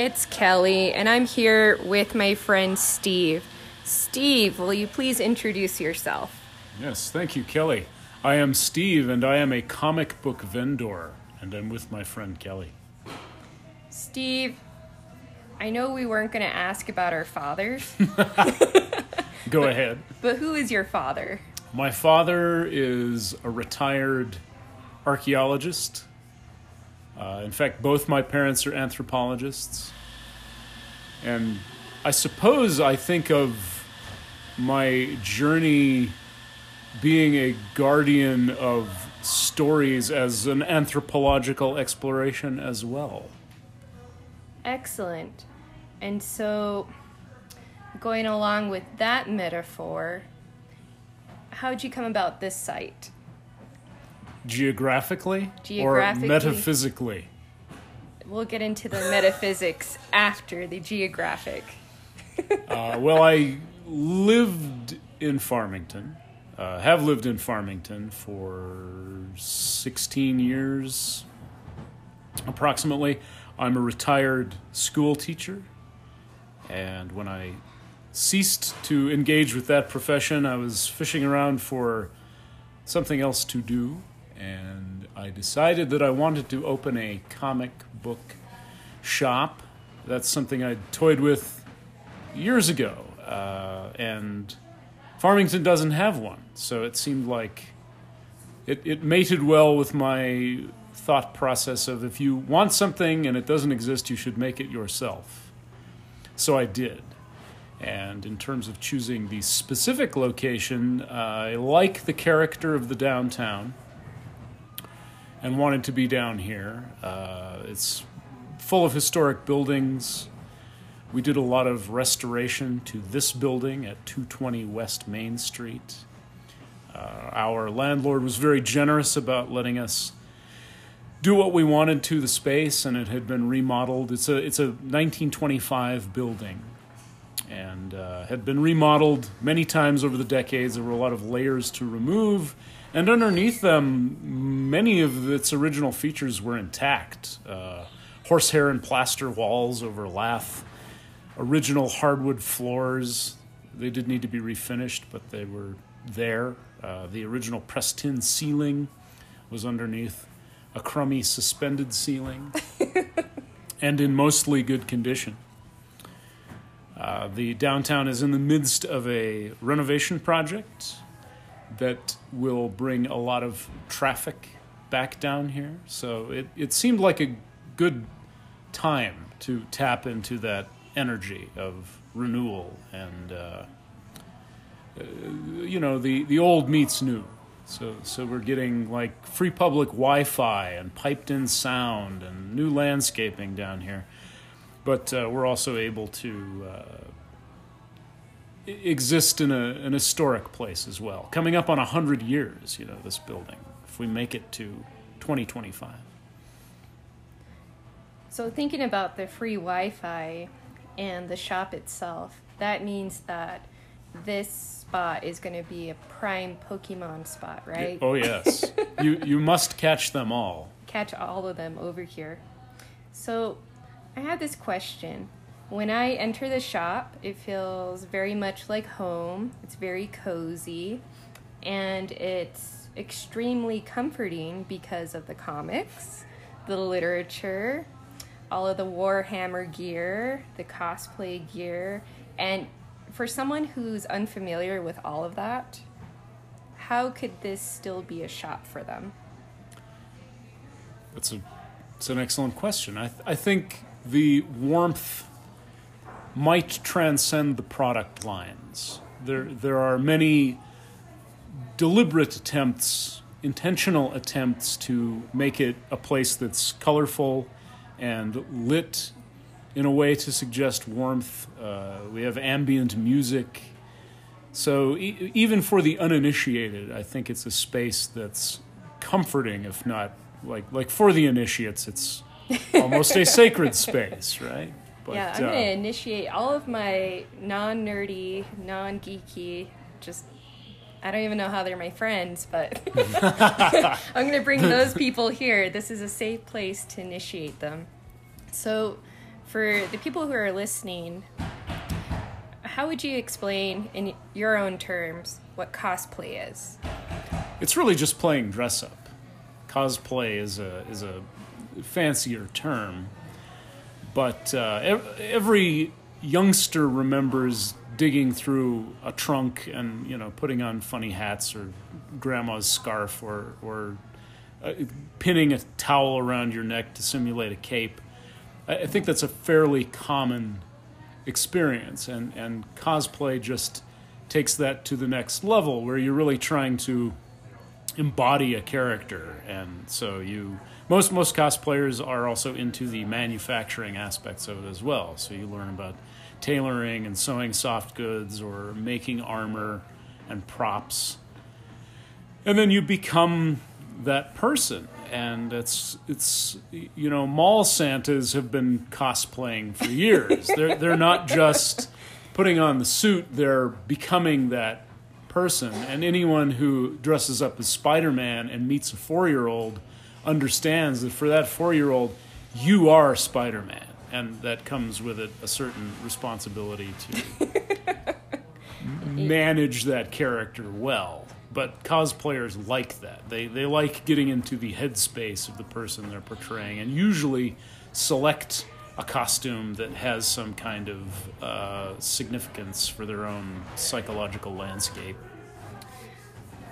it's Kelly, and I'm here with my friend Steve. Steve, will you please introduce yourself? Yes, thank you, Kelly. I am Steve, and I am a comic book vendor, and I'm with my friend Kelly. Steve, I know we weren't going to ask about our fathers, Go ahead. but who is your father? My father is a retired archaeologist. Uh, in fact, both my parents are anthropologists. And I suppose I think of my journey being a guardian of stories as an anthropological exploration as well. Excellent. And so, going along with that metaphor, how'd you come about this site? Geographically, Geographically. or metaphysically? We'll get into the metaphysics after the geographic. Uh, well, I lived in Farmington, uh, have lived in Farmington for 16 years approximately. I'm a retired school teacher, and when I ceased to engage with that profession, I was fishing around for something else to do, and I decided that I wanted to open a comic book shop. That's something I toyed with years ago, uh, and Farmington doesn't have one, so it seemed like it, it mated well with my thought process of if you want something and it doesn't exist, you should make it yourself. So I did. And in terms of choosing the specific location, uh, I like the character of the downtown and wanted to be down here. Uh, it's full of historic buildings. We did a lot of restoration to this building at 220 West Main Street. Uh, our landlord was very generous about letting us do what we wanted to the space, and it had been remodeled. It's a it's a 1925 building, and uh, had been remodeled many times over the decades. There were a lot of layers to remove, and underneath them, many of its original features were intact. Uh, horsehair and plaster walls over lath, original hardwood floors. They did need to be refinished, but they were there. Uh, the original pressed tin ceiling was underneath a crummy suspended ceiling and in mostly good condition. Uh, the downtown is in the midst of a renovation project that will bring a lot of traffic back down here. So it, it seemed like a good time to tap into that energy of renewal and, uh, uh, you know, the, the old meets new. So, so we're getting like free public Wi-Fi and piped-in sound and new landscaping down here, but uh, we're also able to uh, exist in a, an historic place as well. Coming up on a hundred years, you know, this building. If we make it to 2025, So, thinking about the free Wi Fi and the shop itself, that means that this spot is going to be a prime Pokemon spot, right? oh yes, you you must catch them all. Catch all of them over here. So, I have this question. When I enter the shop, it feels very much like home. It's very cozy and it's extremely comforting because of the comics, the literature, all of the Warhammer gear, the cosplay gear, and for someone who's unfamiliar with all of that, how could this still be a shop for them? That's a it's an excellent question. I th- I think the warmth might transcend the product lines. There there are many deliberate attempts, intentional attempts to make it a place that's colorful and lit in a way to suggest warmth. Uh, we have ambient music. So e- even for the uninitiated, I think it's a space that's comforting, if not like like for the initiates, it's almost a sacred space, right? But, yeah, I'm uh, gonna initiate all of my non nerdy, non geeky, just I don't even know how they're my friends, but I'm gonna bring those people here. This is a safe place to initiate them. So, for the people who are listening, how would you explain in your own terms what cosplay is? It's really just playing dress up. Cosplay is a is a fancier term, but uh, every youngster remembers digging through a trunk and you know putting on funny hats or grandma's scarf or or uh, pinning a towel around your neck to simulate a cape. I, I think that's a fairly common experience, and and cosplay just takes that to the next level where you're really trying to embody a character and so you most most cosplayers are also into the manufacturing aspects of it as well. So you learn about tailoring and sewing soft goods or making armor and props. And then you become that person. And it's it's you know mall santas have been cosplaying for years. They're they're not just putting on the suit they're becoming that person. And anyone who dresses up as spider-man and meets a 4-year-old understands that for that 4-year-old you are spider-man and that comes with it a certain responsibility to manage that character well but cosplayers like that. They they like getting into the headspace of the person they're portraying, and usually select a costume that has some kind of uh, significance for their own psychological landscape.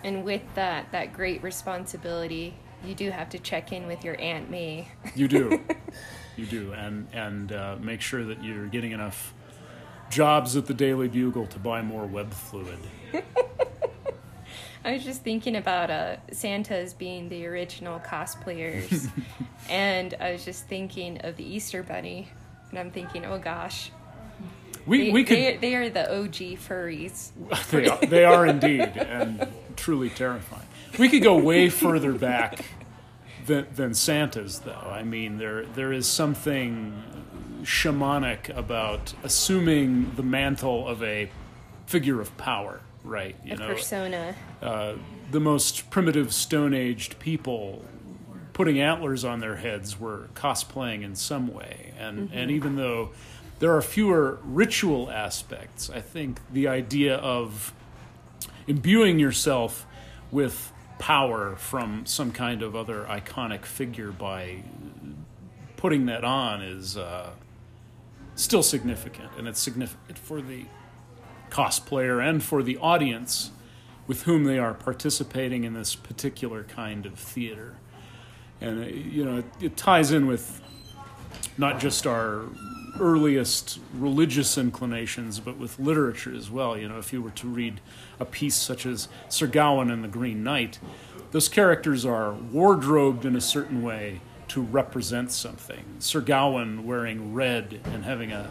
And with that, that great responsibility, you do have to check in with your Aunt May. You do, you do, and and uh, make sure that you're getting enough jobs at the Daily Bugle to buy more web fluid. I was just thinking about uh, Santas being the original cosplayers, and I was just thinking of the Easter Bunny, and I'm thinking, oh gosh, We they, we could they, they are the OG furries. they are, they are indeed and truly terrifying. We could go way further back than, than Santa's, though. I mean, there there is something shamanic about assuming the mantle of a figure of power, right? You A know, persona. uh, the most primitive Stone Aged people putting antlers on their heads were cosplaying in some way, and and even though there are fewer ritual aspects, I think the idea of imbuing yourself with power from some kind of other iconic figure by putting that on is uh, still significant, and it's significant for the cosplayer and for the audience with whom they are participating in this particular kind of theater. And, uh, you know, it, it ties in with not just our earliest religious inclinations, but with literature as well. You know, if you were to read a piece such as Sir Gawain and the Green Knight, those characters are wardrobed in a certain way to represent something. Sir Gawain wearing red and having a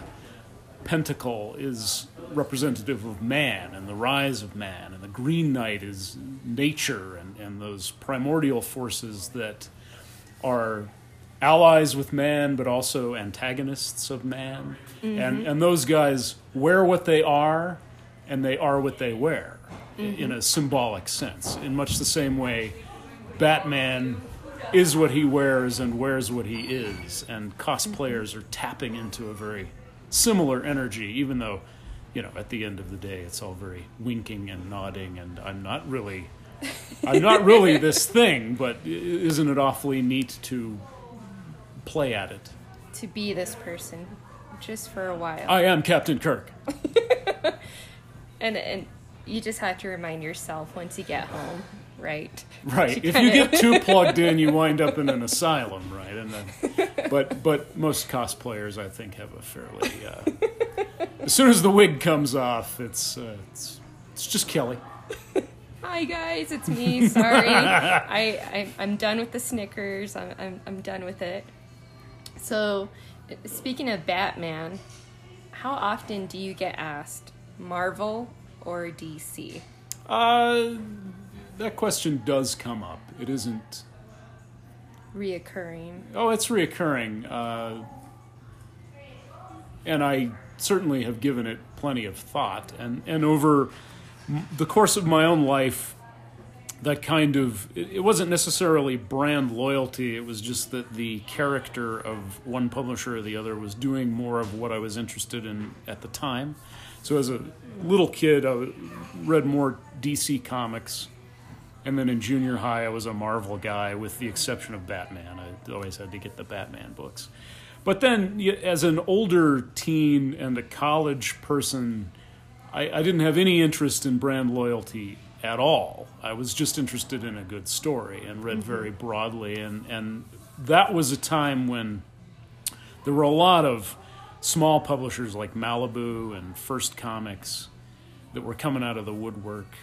pentacle is representative of man and the rise of man, and the Green Knight is nature and, and those primordial forces that are allies with man but also antagonists of man. And, mm-hmm. and those guys wear what they are and they are what they wear mm-hmm. in a symbolic sense, in much the same way Batman is what he wears and wears what he is, and cosplayers mm-hmm. are tapping into a very similar energy, even though, you know, at the end of the day, it's all very winking and nodding, and I'm not really, I'm not really this thing, but isn't it awfully neat to play at it? To be this person, just for a while. I am Captain Kirk. and and you just have to remind yourself once you get home, right? Right. To If kinda- you get too plugged in, you wind up in an asylum, right? And then, but but most cosplayers, I think, have a fairly. Uh, as soon as the wig comes off, it's uh, it's it's just Kelly. Hi guys, it's me. Sorry, I, I I'm done with the Snickers. I'm I'm I'm done with it. So, speaking of Batman, how often do you get asked Marvel or DC? Uh, that question does come up. It isn't. Reoccurring. Oh, it's reoccurring. Uh, and I certainly have given it plenty of thought. And, and over the course of my own life, that kind of it, wasn't necessarily brand loyalty. It was just that the character of one publisher or the other was doing more of what I was interested in at the time. So as a little kid, I read more DC comics, and then in junior high, I was a Marvel guy, with the exception of Batman. I always had to get the Batman books. But then, as an older teen and a college person, I, I didn't have any interest in brand loyalty at all. I was just interested in a good story and read very broadly. And, and that was a time when there were a lot of small publishers like Malibu and First Comics that were coming out of the woodwork.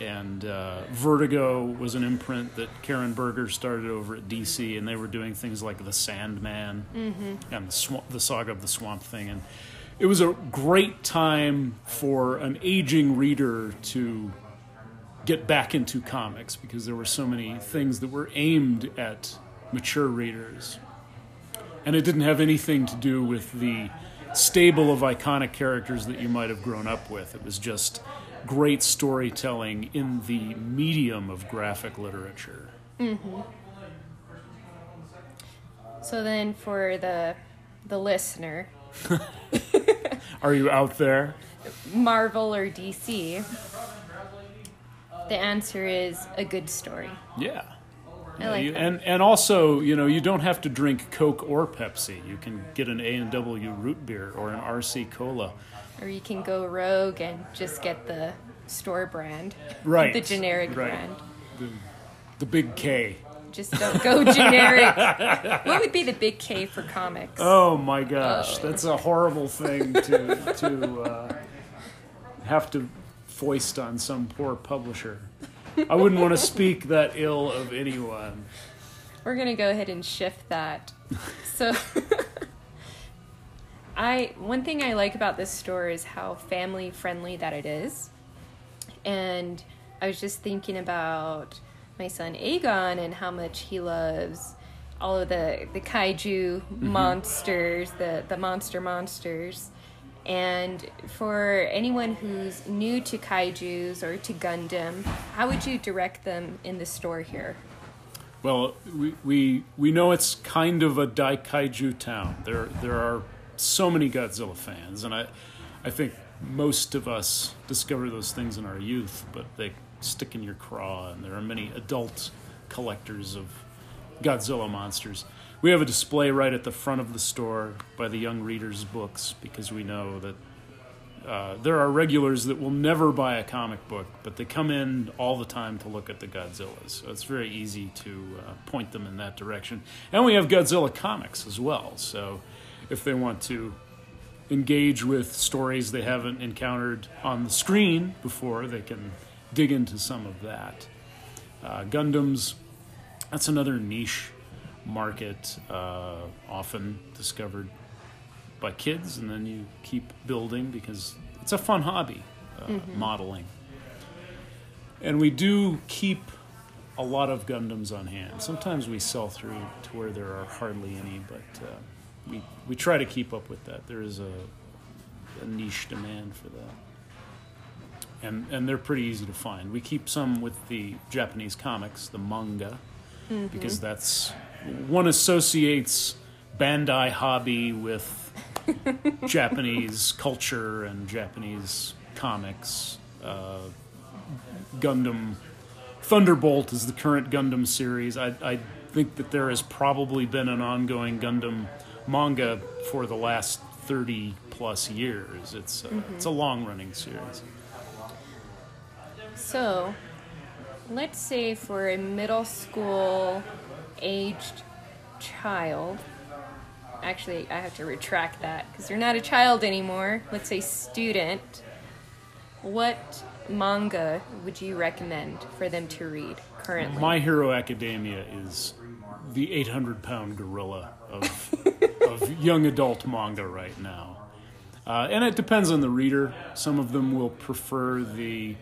And uh, Vertigo was an imprint that Karen Berger started over at DC, and they were doing things like The Sandman and the, Swa- the Saga of the Swamp Thing. And it was a great time for an aging reader to get back into comics because there were so many things that were aimed at mature readers. And it didn't have anything to do with the stable of iconic characters that you might have grown up with. It was just great storytelling in the medium of graphic literature. Mm-hmm. So then, for the the listener, Are you out there? Marvel or DC, the answer is a good story. Yeah. I Yeah, like you- that. and and also, you know, you don't have to drink Coke or Pepsi. You can get an A and W root beer or an RC cola. Or you can go rogue and just get the store brand, Right. the generic right. brand. The big K. Just don't go generic. what would be the big K for comics? Oh my gosh, Oh. that's a horrible thing to to uh, have to foist on some poor publisher. I wouldn't want to speak that ill of anyone. We're gonna go ahead and shift that. So, I one thing I like about this store is how family friendly that it is, and I was just thinking about my son Aegon and how much he loves all of the the kaiju mm-hmm. monsters, the the monster monsters. And for anyone who's new to kaiju's or to Gundam, how would you direct them in the store here? Well, we, we we know it's kind of a daikaiju town. There there are so many Godzilla fans, and I I think most of us discover those things in our youth, but they stick in your craw. And there are many adult collectors of Godzilla monsters. We have a display right at the front of the store by the young readers' books because we know that uh, there are regulars that will never buy a comic book, but they come in all the time to look at the Godzillas. So it's very easy to uh, point them in that direction. And we have Godzilla comics as well. So if they want to engage with stories they haven't encountered on the screen before, they can dig into some of that. Uh, Gundams, that's another niche market, uh, often discovered by kids, and then you keep building because it's a fun hobby, uh, modeling. And we do keep a lot of Gundams on hand. Sometimes we sell through to where there are hardly any, but uh, we we try to keep up with that. There is a, a niche demand for that, and and they're pretty easy to find. We keep some with the Japanese comics, the manga, because that's one associates Bandai hobby with Japanese culture and Japanese comics. Uh, Gundam Thunderbolt is the current Gundam series. I, I think that there has probably been an ongoing Gundam manga for the last thirty plus years. It's uh, it's a long running series. So, let's say for a middle school aged child, actually, I have to retract that because you're not a child anymore. Let's say student. What manga would you recommend for them to read currently? My Hero Academia is the 800 pound gorilla of, of young adult manga right now. Uh, and it depends on the reader. Some of them will prefer the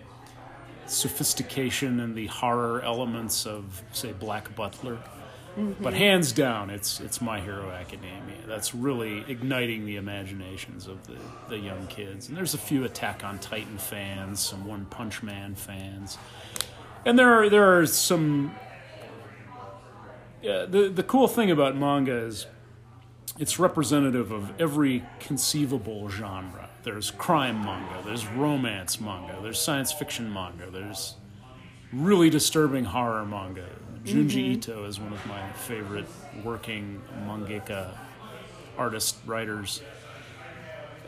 sophistication and the horror elements of, say, Black Butler. Mm-hmm. But hands down, it's it's My Hero Academia. That's really igniting the imaginations of the, the young kids. And there's a few Attack on Titan fans, some One Punch Man fans. and there are there are some. Yeah, the the cool thing about manga is it's representative of every conceivable genre. There's crime manga, there's romance manga, there's science fiction manga, there's really disturbing horror manga. Junji Ito is one of my favorite working mangaka artist writers.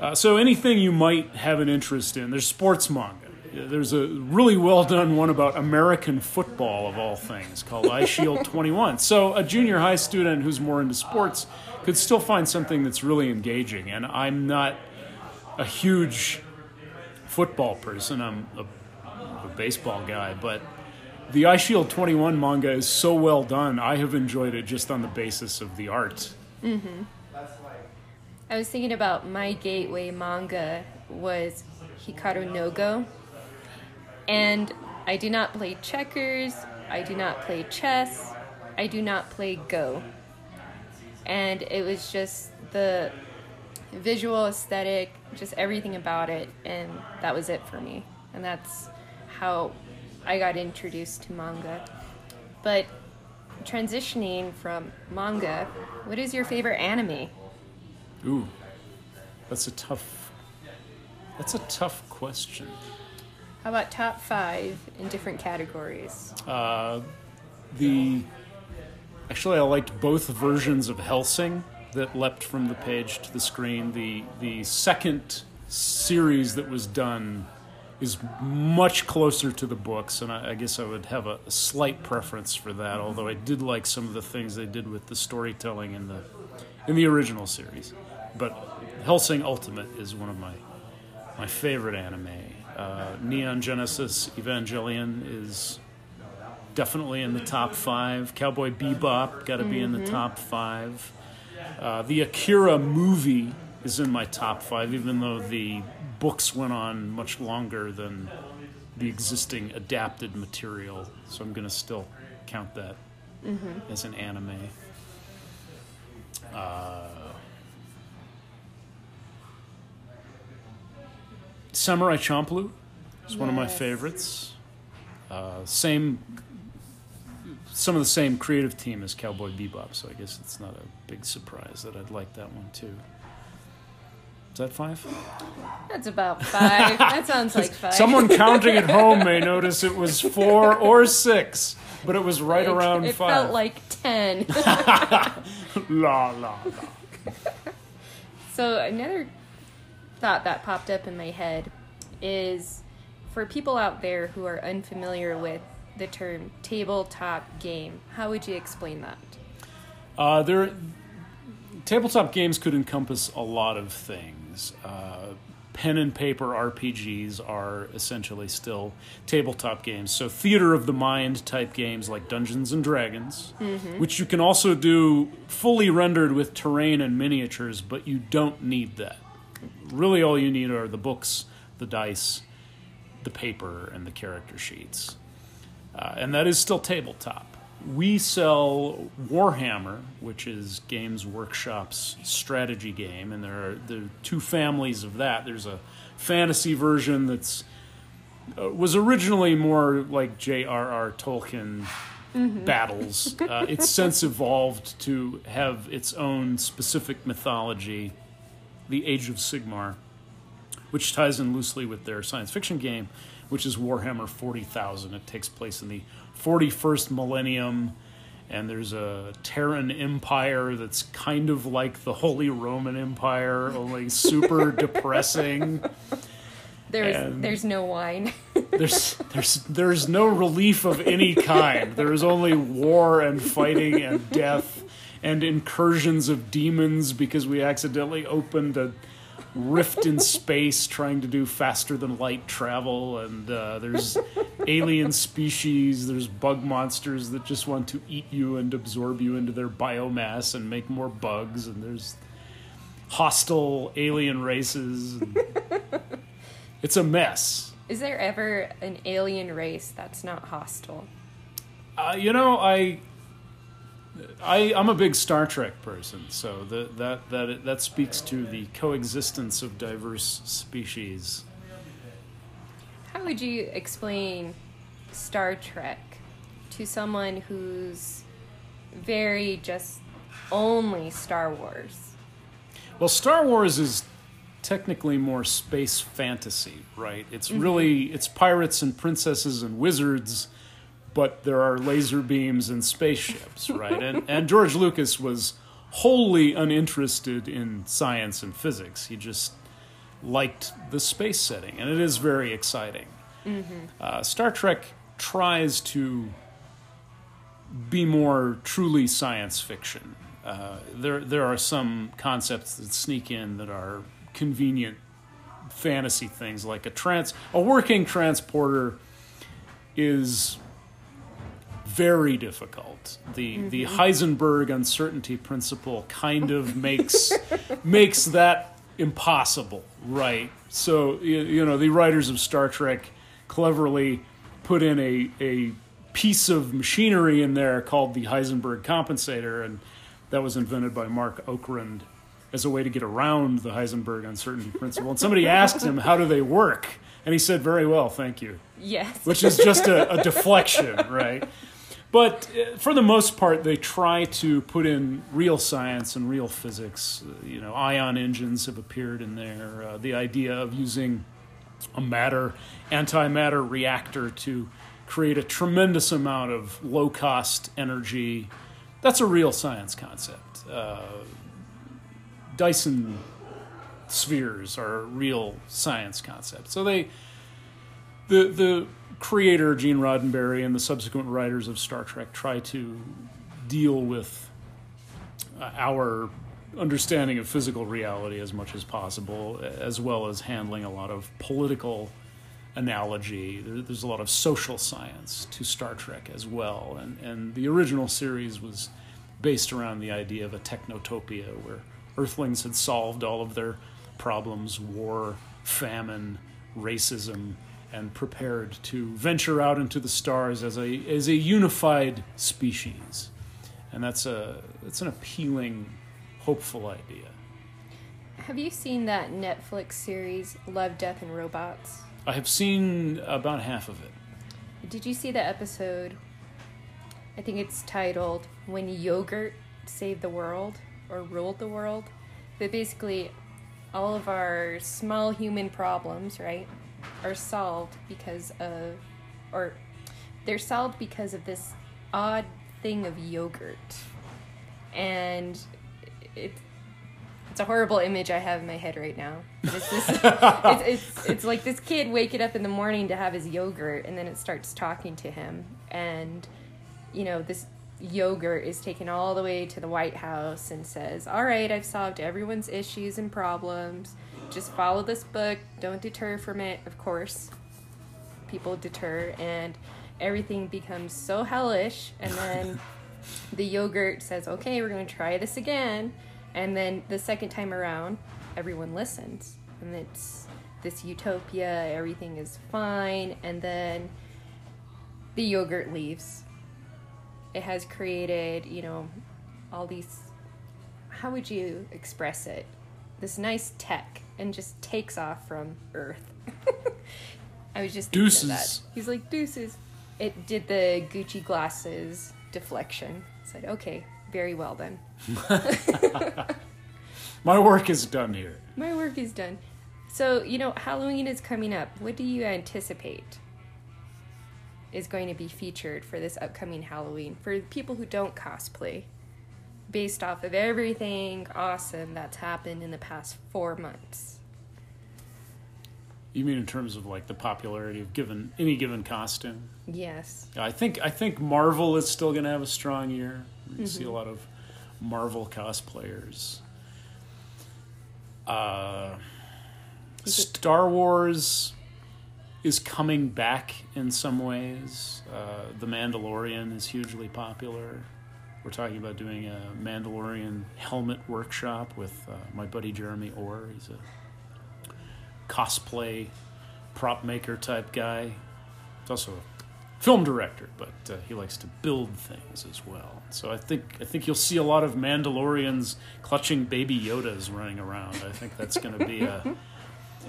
Uh, so anything you might have an interest in, there's sports manga. There's a really well done one about American football of all things called Eye Shield 21. So a junior high student who's more into sports could still find something that's really engaging. And I'm not a huge football person. I'm a, a baseball guy, but the Eyeshield 21 manga is so well done. I have enjoyed it just on the basis of the art. Mm-hmm. I was thinking about my gateway manga was Hikaru no Go. And I do not play checkers, I do not play chess, I do not play Go. And it was just the visual aesthetic, just everything about it, and that was it for me. And that's how I got introduced to manga. But transitioning from manga, what is your favorite anime? Ooh, that's a tough. That's a tough question. How about top five in different categories? Uh, the actually, I liked both versions of Hellsing that leapt from the page to the screen. The the second series that was done is much closer to the books, and I, I guess I would have a, a slight preference for that. Although I did like some of the things they did with the storytelling in the in the original series. But Hellsing Ultimate is one of my my favorite anime. Uh, Neon Genesis Evangelion is definitely in the top five. Cowboy Bebop got to be in the top five. Uh, the Akira movie is in my top five, even though the books went on much longer than the existing adapted material. So I'm going to still count that as an anime. Uh, Samurai Champloo is one of my favorites. Uh, same, some of the same creative team as Cowboy Bebop, so I guess it's not a big surprise that I'd like that one too. Is that five? That's about five. that sounds like five. Someone counting at home may notice it was four or six, but it was right It- around it five. felt like ten. la la la. so another thought that popped up in my head is for people out there who are unfamiliar with the term tabletop game, how would you explain that? Uh, there, tabletop games could encompass a lot of things. Uh, pen and paper RPGs are essentially still tabletop games. So theater of the mind type games like Dungeons and Dragons, which you can also do fully rendered with terrain and miniatures, but you don't need that. Really, all you need are the books, the dice, the paper, and the character sheets uh, and that is still tabletop. We sell Warhammer, which is Games Workshop's strategy game, and there are, there are two families of that. There's a fantasy version that's uh, was originally more like J.R.R. Tolkien battles. Uh, it's since evolved to have its own specific mythology, the Age of Sigmar, which ties in loosely with their science fiction game, which is Warhammer 40,000. It takes place in the 41st millennium, and there's a Terran empire that's kind of like the Holy Roman Empire, only super depressing. There's And- there's no wine. There's there's there's no relief of any kind. There is only war and fighting and death and incursions of demons because we accidentally opened a rift in space trying to do faster than light travel and uh, there's alien species there's bug monsters that just want to eat you and absorb you into their biomass and make more bugs and there's hostile alien races and it's a mess Is there ever an alien race that's not hostile? Uh, you know, I, I, I'm a big Star Trek person, so the, that that that speaks to the coexistence of diverse species. How would you explain Star Trek to someone who's very just only Star Wars? Well, Star Wars is technically more space fantasy, right? It's mm-hmm. really it's pirates and princesses and wizards, but there are laser beams and spaceships, right? and and George Lucas was wholly uninterested in science and physics. He just liked the space setting, and it is very exciting. Uh, Star Trek tries to be more truly science fiction. Uh, there, there are some concepts that sneak in that are convenient fantasy things, like a trans, a working transporter is very difficult. The the mm-hmm. Heisenberg uncertainty principle kind of makes makes that impossible, right? So you, you know the writers of Star Trek cleverly put in a a piece of machinery in there called the Heisenberg compensator, and that was invented by Mark Okrand as a way to get around the Heisenberg uncertainty principle. And somebody asked him, "How do they work?" And he said, "Very well, thank you." Yes. which is just a, a deflection, right? But uh, for the most part, they try to put in real science and real physics. Uh, you know, ion engines have appeared in there. Uh, the idea of using a matter antimatter reactor to create a tremendous amount of low cost energy. That's a real science concept. Uh, Dyson spheres are a real science concept. So they the the creator Gene Roddenberry and the subsequent writers of Star Trek try to deal with uh, our understanding of physical reality as much as possible, as well as handling a lot of political analogy. There, there's a lot of social science to Star Trek as well, and and the original series was based around the idea of a technotopia where Earthlings had solved all of their problems, war, famine, racism, and prepared to venture out into the stars as a as a unified species. And that's a that's an appealing, hopeful idea. Have you seen that Netflix series Love, Death, and Robots? I have seen about half of it. Did you see the episode? I think it's titled When Yogurt Saved the World or Ruled the World. But basically, all of our small human problems, right, are solved because of, or they're solved because of this odd thing of yogurt. And it, it's a horrible image I have in my head right now. It's, this, it's, it's, it's like this kid waking up in the morning to have his yogurt, and then it starts talking to him. And, you know, this yogurt is taken all the way to the White House and says, All right, I've solved everyone's issues and problems. Just follow this book. Don't deter from it, of course. People deter, and everything becomes so hellish. And then the yogurt says, Okay, we're going to try this again. And then the second time around, everyone listens. And it's this utopia, everything is fine. And then the yogurt leaves. It has created, you know, all these. How would you express it? This nice tech and just takes off from Earth. I was just of that. Deuces. He's like deuces. It did the Gucci glasses deflection. I Said, okay, very well then. My work is done here. My work is done. So, you know, Halloween is coming up. What do you anticipate is going to be featured for this upcoming Halloween for people who don't cosplay based off of everything awesome that's happened in the past four months? You mean in terms of like the popularity of given any given costume? Yes. I think I think Marvel is still going to have a strong year. You see a lot of Marvel cosplayers. Uh, Star Wars is coming back in some ways. Uh, the Mandalorian is hugely popular. We're talking about doing a Mandalorian helmet workshop with uh, my buddy Jeremy Orr. He's a cosplay prop maker type guy. He's also a film director, but uh, he likes to build things as well. So I think I think you'll see a lot of Mandalorians clutching baby Yodas running around. I think that's going to be a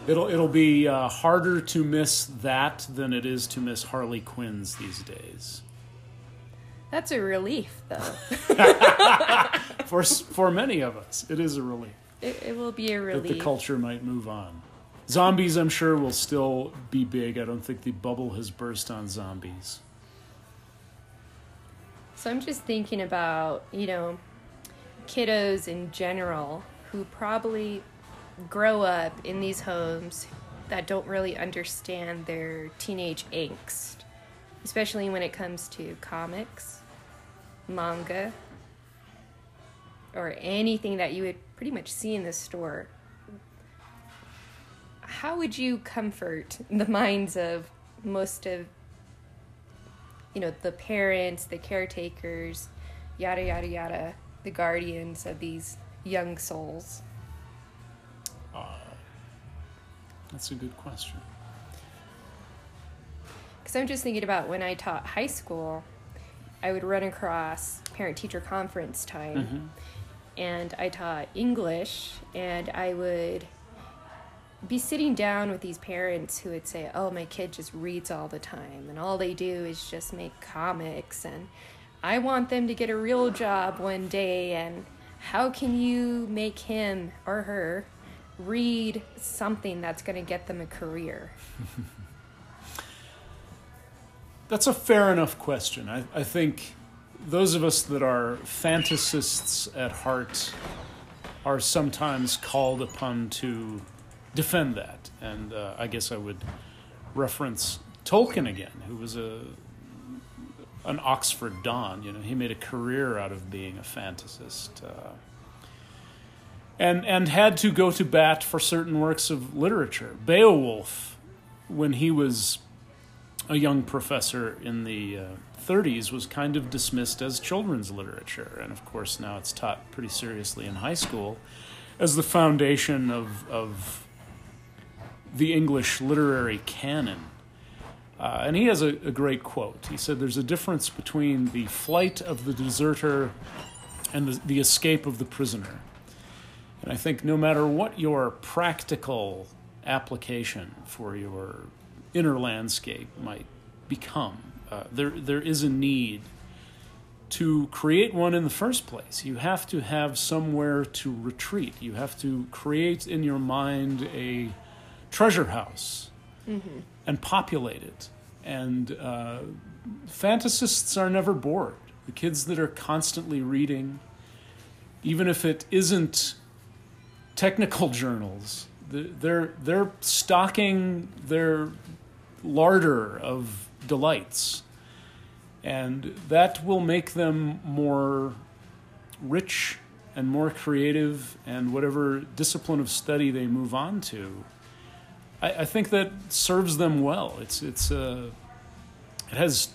it'll it'll be uh, harder to miss that than it is to miss Harley Quinn's these days. That's a relief, though. For for many of us, it is a relief it, it will be a that relief. the culture might move on. Zombies, I'm sure, will still be big. I don't think the bubble has burst on zombies. So I'm just thinking about, you know, kiddos in general who probably grow up in these homes that don't really understand their teenage angst, especially when it comes to comics, manga, or anything that you would pretty much see in the store. How would you comfort the minds of most of you know the parents the caretakers yada yada yada the guardians of these young souls uh, That's a good question. because i'm just thinking about when i taught high school i would run across parent teacher conference time mm-hmm. and i taught english and i would be sitting down with these parents who would say oh my kid just reads all the time and all they do is just make comics and i want them to get a real job one day and how can you make him or her read something that's going to get them a career That's a fair enough question. I, I think those of us that are fantasists at heart are sometimes called upon to defend that. And uh, I guess I would reference Tolkien again, who was a an Oxford Don. You know, he made a career out of being a fantasist. Uh, and, and had to go to bat for certain works of literature. Beowulf, when he was a young professor in the uh, 30s was kind of dismissed as children's literature. And of course, now it's taught pretty seriously in high school as the foundation of, of the English literary canon. Uh, and he has a, a great quote. He said, There's a difference between the flight of the deserter and the, the escape of the prisoner. And I think no matter what your practical application for your inner landscape might become, uh, there there is a need to create one in the first place. You have to have somewhere to retreat. You have to create in your mind a treasure house and populate it. And uh, fantasists are never bored. The kids that are constantly reading, even if it isn't technical journals, they're they're stocking their larder of delights, and that will make them more rich and more creative, and whatever discipline of study they move on to. I, I think that serves them well. It's it's uh, it has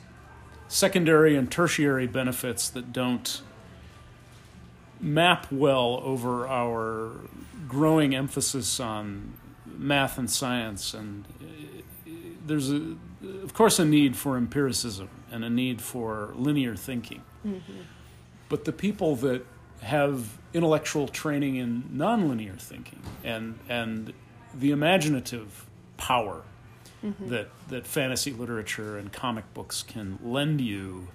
secondary and tertiary benefits that don't map well over our growing emphasis on math and science and there's a of course a need for empiricism and a need for linear thinking. Mm-hmm. But the people that have intellectual training in nonlinear thinking and and the imaginative power mm-hmm. that that fantasy literature and comic books can lend you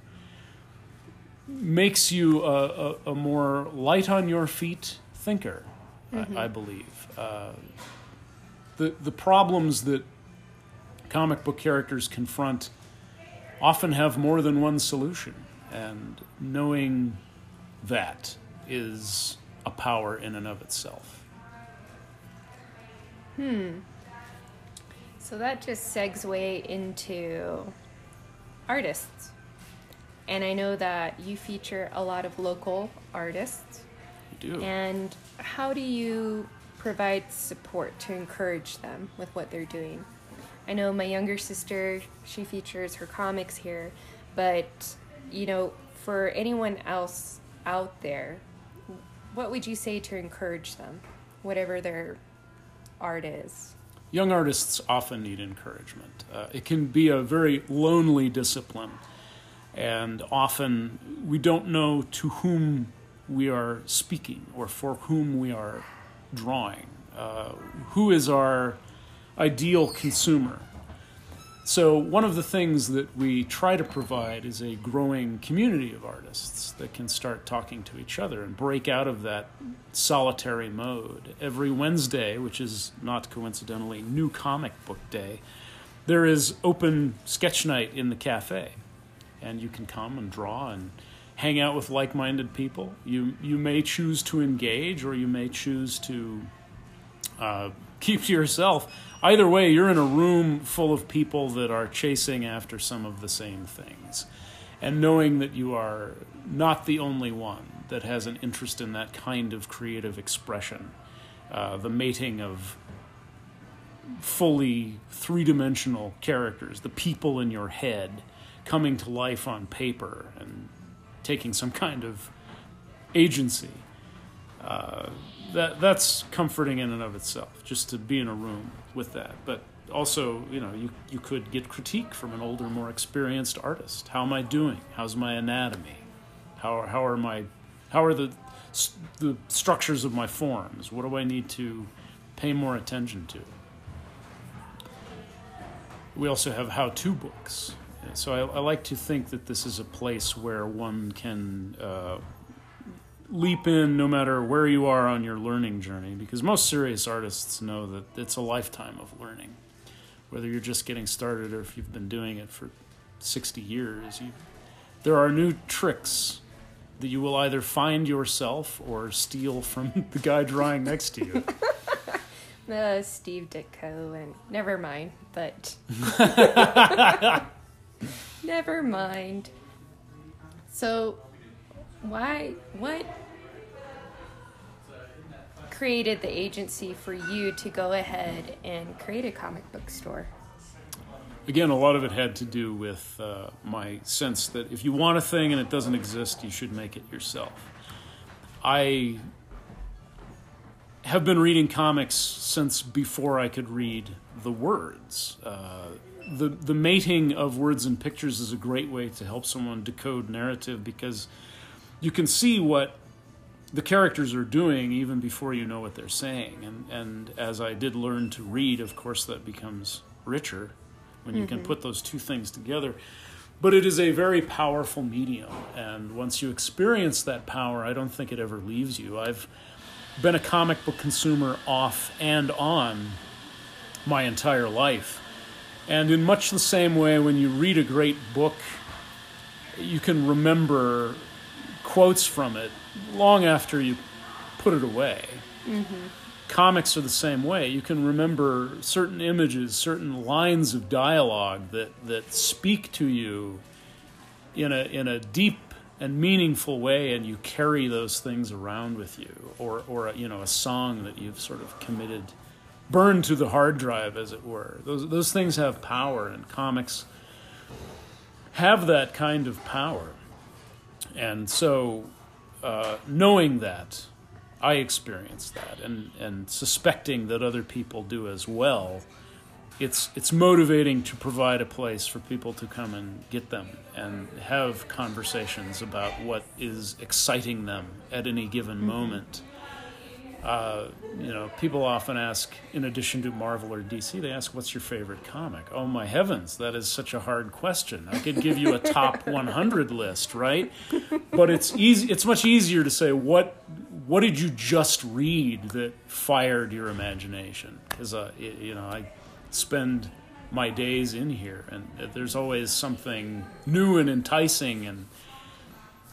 makes you a, a, a more light on your feet thinker, I, I mm-hmm. believe. Uh, the the problems that comic book characters confront often have more than one solution, and knowing that is a power in and of itself. Hmm. So that just segue into artists. And I know that you feature a lot of local artists. You do. And how do you provide support to encourage them with what they're doing? I know my younger sister, she features her comics here, but you know, for anyone else out there, what would you say to encourage them, whatever their art is? Young artists often need encouragement. Uh, it can be a very lonely discipline, and often we don't know to whom we are speaking or for whom we are drawing. Uh, who is our ideal consumer. So, one of the things that we try to provide is a growing community of artists that can start talking to each other and break out of that solitary mode. Every Wednesday, which is not coincidentally New Comic Book Day, there is open sketch night in the cafe. And you can come and draw and hang out with like minded people. You, you may choose to engage or you may choose to uh, keep to yourself either way, you're in a room full of people that are chasing after some of the same things. And knowing that you are not the only one that has an interest in that kind of creative expression, uh, the mating of fully three dimensional characters, the people in your head coming to life on paper and taking some kind of agency. Uh, that that's comforting in and of itself, just to be in a room with that. But also, you know, you you could get critique from an older, more experienced artist. How am I doing? How's my anatomy? How how are my how are the the structures of my forms? What do I need to pay more attention to? We also have how-to books. So I, I like to think that this is a place where one can uh, leap in no matter where you are on your learning journey because most serious artists know that it's a lifetime of learning. Whether you're just getting started or if you've been doing it for 60 years you, there are new tricks that you will either find yourself or steal from the guy drawing next to you. Uh, steve ditko and never mind but never mind. So why what created the agency for you to go ahead and create a comic book store? Again a lot of it had to do with uh, my sense that if you want a thing and it doesn't exist you should make it yourself. I have been reading comics since before i could read the words. Uh, the the mating of words and pictures is a great way to help someone decode narrative because you can see what the characters are doing even before you know what they're saying. And, and as I did learn to read, of course, that becomes richer when you mm-hmm. can put those two things together. But it is a very powerful medium. And once you experience that power, I don't think it ever leaves you. I've been a comic book consumer off and on my entire life. And in much the same way, when you read a great book, you can remember quotes from it long after you put it away. Mm-hmm. Comics are the same way. You can remember certain images, certain lines of dialogue that, that speak to you in a, in a deep and meaningful way, and you carry those things around with you, or, or you know, a song that you've sort of committed, burned to the hard drive, as it were. Those, those things have power, and comics have that kind of power. And so, uh, knowing that, I experienced that, and, and suspecting that other people do as well, it's it's motivating to provide a place for people to come and get them and have conversations about what is exciting them at any given mm-hmm. moment uh, you know, people often ask, in addition to Marvel or DC, they ask, "What's your favorite comic?" Oh my heavens, that is such a hard question. I could give you a top 100 list, right? But it's easy. It's much easier to say what what did you just read that fired your imagination? Because uh, you know, I spend my days in here, and there's always something new and enticing and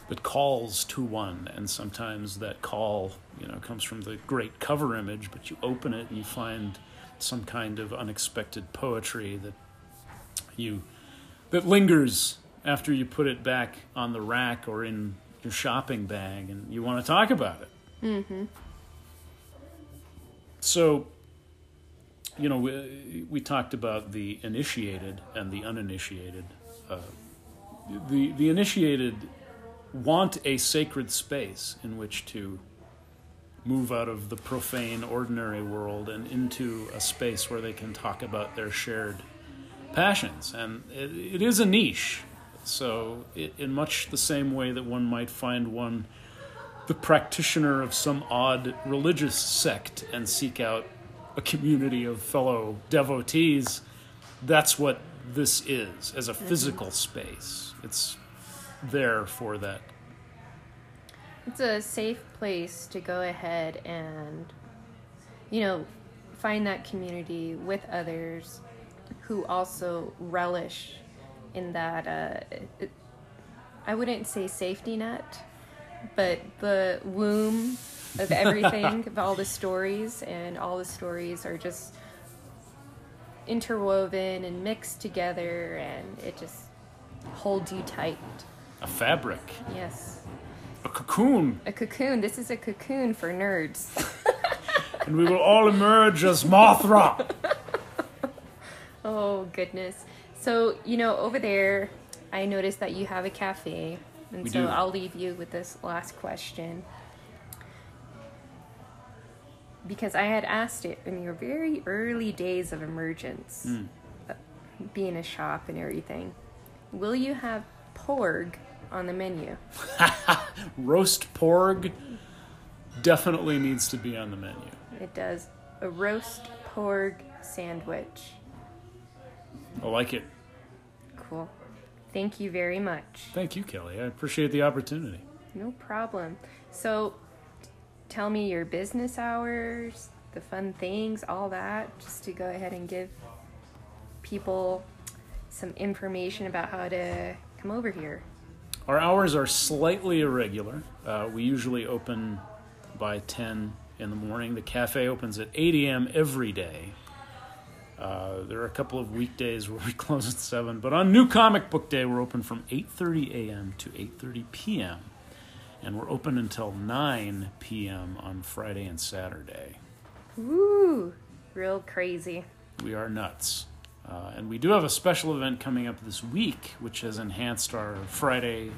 that calls to one, and sometimes that call, you know, comes from the great cover image, but you open it and you find some kind of unexpected poetry that you that lingers after you put it back on the rack or in your shopping bag, and you want to talk about it. Mm-hmm. So, you know, we, we talked about the initiated and the uninitiated. Uh, the the initiated want a sacred space in which to move out of the profane, ordinary world and into a space where they can talk about their shared passions. And it, it is a niche. So, it, in much the same way that one might find one the practitioner of some odd religious sect and seek out a community of fellow devotees. That's what this is as a mm-hmm. physical space. It's there for that. It's a safe place to go ahead and, you know, find that community with others who also relish in that. Uh, it, I wouldn't say safety net, but the womb of everything, of all the stories, and all the stories are just interwoven and mixed together, and it just holds you tight. A fabric, Yes. a cocoon, A cocoon. This is a cocoon for nerds. and we will all emerge as Mothra. oh, goodness. So, you know, over there, I noticed that you have a cafe. And We so do. I'll leave you with this last question. Because I had asked it in your very early days of emergence, uh, being a shop and everything. Will you have porg on the menu? Roast porg definitely needs to be on the menu. It does. A roast porg sandwich. I like it. Cool. Thank you very much. Thank you, Kelly. I appreciate the opportunity. No problem. So, tell me your business hours, the fun things, all that, just to go ahead and give people some information about how to come over here. Our hours are slightly irregular. Uh, we usually open by 10 in the morning. The cafe opens at 8 a.m. every day. Uh, there are a couple of weekdays where we close at 7, but on New Comic Book Day, we're open from 8:30 a.m. to 8:30 p.m. And we're open until 9 p.m. on Friday and Saturday. Woo! Real crazy. We are nuts. Uh, and we do have a special event coming up this week, which has enhanced our Friday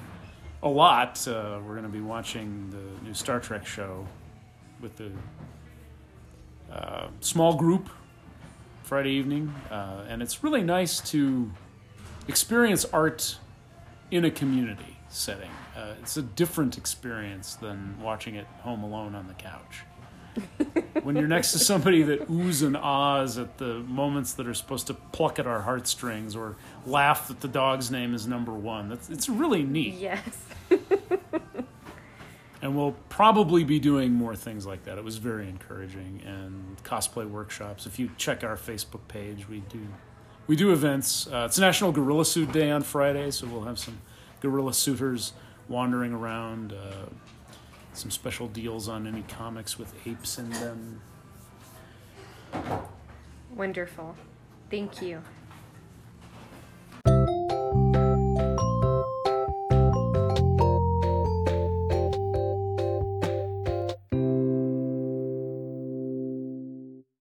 a lot. Uh, we're going to be watching the new Star Trek show with the uh, small group Friday evening. Uh, and it's really nice to experience art in a community setting. Uh, it's a different experience than watching it home alone on the couch when you're next to somebody that oohs and ahs at the moments that are supposed to pluck at our heartstrings or laugh that the dog's name is number one. That's it's really neat, Yes. and we'll probably be doing more things like that. It was very encouraging, and cosplay workshops. If you check our Facebook page, we do we do events. Uh, it's National Gorilla Suit Day on Friday, so we'll have some gorilla suitors wandering around. Uh, some special deals on any comics with apes in them. Wonderful. Thank you.